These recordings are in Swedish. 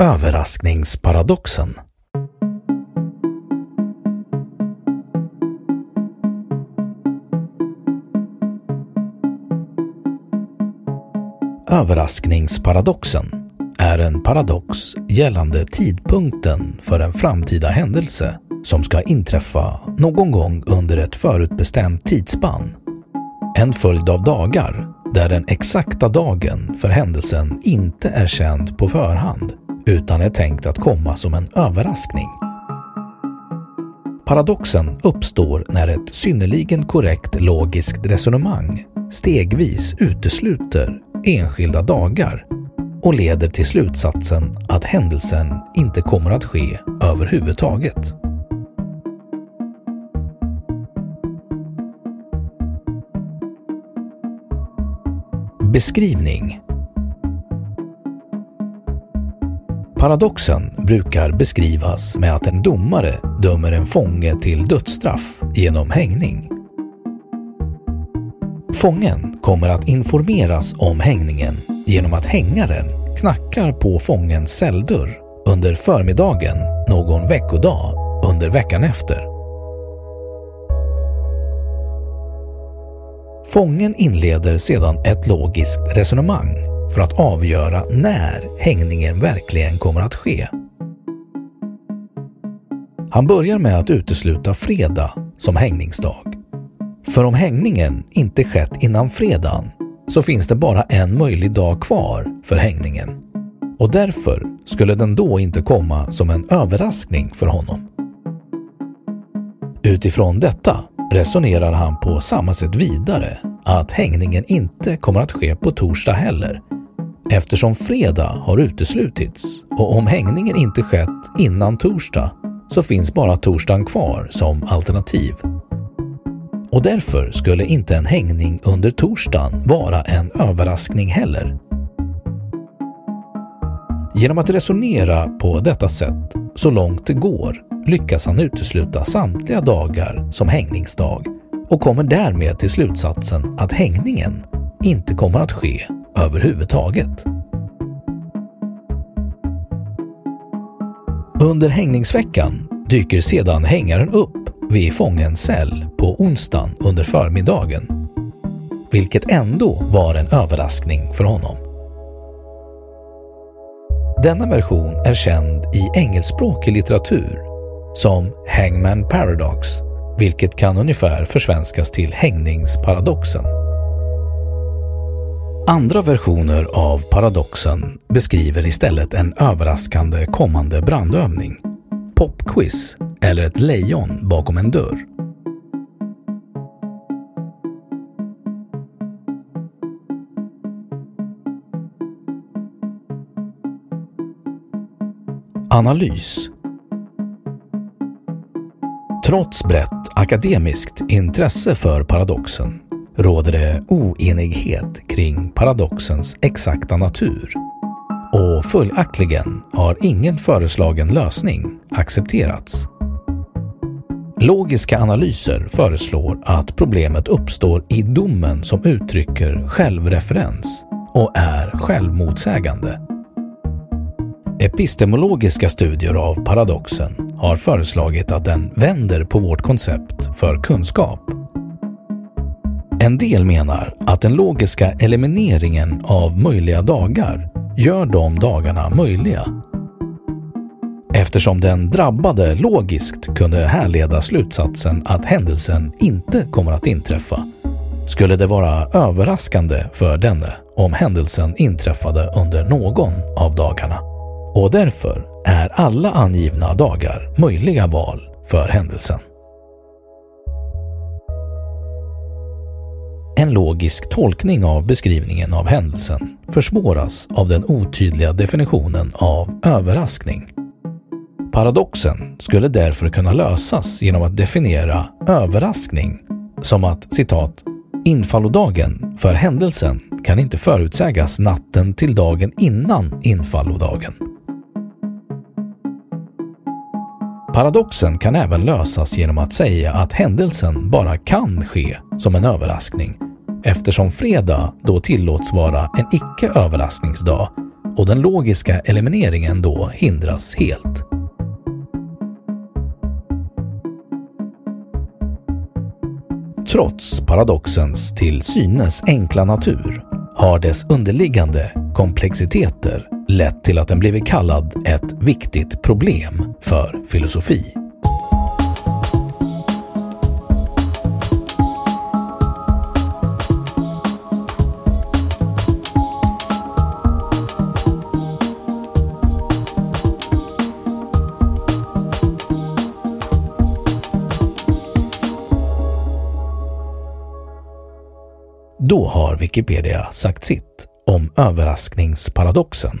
Överraskningsparadoxen. Överraskningsparadoxen är en paradox gällande tidpunkten för en framtida händelse som ska inträffa någon gång under ett förutbestämt tidsspann. En följd av dagar där den exakta dagen för händelsen inte är känd på förhand utan är tänkt att komma som en överraskning. Paradoxen uppstår när ett synnerligen korrekt logiskt resonemang stegvis utesluter enskilda dagar och leder till slutsatsen att händelsen inte kommer att ske överhuvudtaget. Beskrivning Paradoxen brukar beskrivas med att en domare dömer en fånge till dödsstraff genom hängning. Fången kommer att informeras om hängningen genom att hängaren knackar på fångens celldörr under förmiddagen någon veckodag under veckan efter. Fången inleder sedan ett logiskt resonemang för att avgöra när hängningen verkligen kommer att ske. Han börjar med att utesluta fredag som hängningsdag. För om hängningen inte skett innan fredagen så finns det bara en möjlig dag kvar för hängningen och därför skulle den då inte komma som en överraskning för honom. Utifrån detta resonerar han på samma sätt vidare att hängningen inte kommer att ske på torsdag heller eftersom fredag har uteslutits och om hängningen inte skett innan torsdag så finns bara torsdagen kvar som alternativ. Och därför skulle inte en hängning under torsdagen vara en överraskning heller. Genom att resonera på detta sätt så långt det går lyckas han utesluta samtliga dagar som hängningsdag och kommer därmed till slutsatsen att hängningen inte kommer att ske överhuvudtaget. Under hängningsveckan dyker sedan hängaren upp vid fångens cell på onsdagen under förmiddagen, vilket ändå var en överraskning för honom. Denna version är känd i engelskspråkig litteratur som Hangman Paradox, vilket kan ungefär försvenskas till hängningsparadoxen. Andra versioner av paradoxen beskriver istället en överraskande kommande brandövning, popquiz eller ett lejon bakom en dörr. analys. Trots brett akademiskt intresse för paradoxen råder det oenighet kring paradoxens exakta natur och följaktligen har ingen föreslagen lösning accepterats. Logiska analyser föreslår att problemet uppstår i domen som uttrycker självreferens och är självmotsägande. Epistemologiska studier av paradoxen har föreslagit att den vänder på vårt koncept för kunskap. En del menar att den logiska elimineringen av möjliga dagar gör de dagarna möjliga. Eftersom den drabbade logiskt kunde härleda slutsatsen att händelsen inte kommer att inträffa skulle det vara överraskande för denne om händelsen inträffade under någon av dagarna. Och därför är alla angivna dagar möjliga val för händelsen. En logisk tolkning av beskrivningen av händelsen försvåras av den otydliga definitionen av överraskning. Paradoxen skulle därför kunna lösas genom att definiera överraskning som att citat Infallodagen för händelsen kan inte förutsägas natten till dagen innan infallodagen. Paradoxen kan även lösas genom att säga att händelsen bara kan ske som en överraskning eftersom fredag då tillåts vara en icke-överraskningsdag och den logiska elimineringen då hindras helt. Trots paradoxens till synes enkla natur har dess underliggande komplexiteter lett till att den blivit kallad ett viktigt problem för filosofi. Då har Wikipedia sagt sitt om överraskningsparadoxen.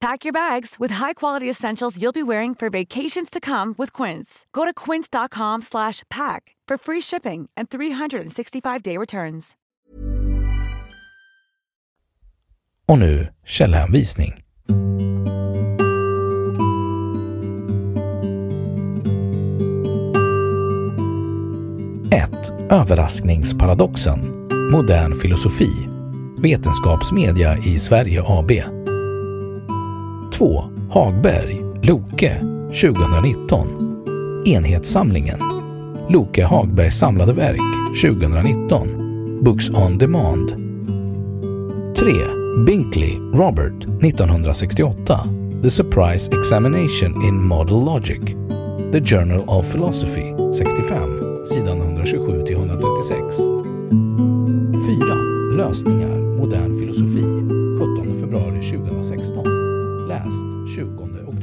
Pack your bags with high-quality essentials you'll be wearing for vacations to come with Quince. Go to quince.com slash pack for free shipping and 365-day returns. Och nu källhänvisning. Ett Överraskningsparadoxen. Modern filosofi. Vetenskapsmedia i Sverige AB. 2. Hagberg, Loke, 2019. Enhetssamlingen. Loke Hagbergs samlade verk, 2019. Books on Demand. 3. Binkley, Robert, 1968. The Surprise Examination in Model Logic. The Journal of Philosophy, 65, sidan 127-136. 4. Lösningar, modern filosofi, 17 februari 2016. Läst 20 oktober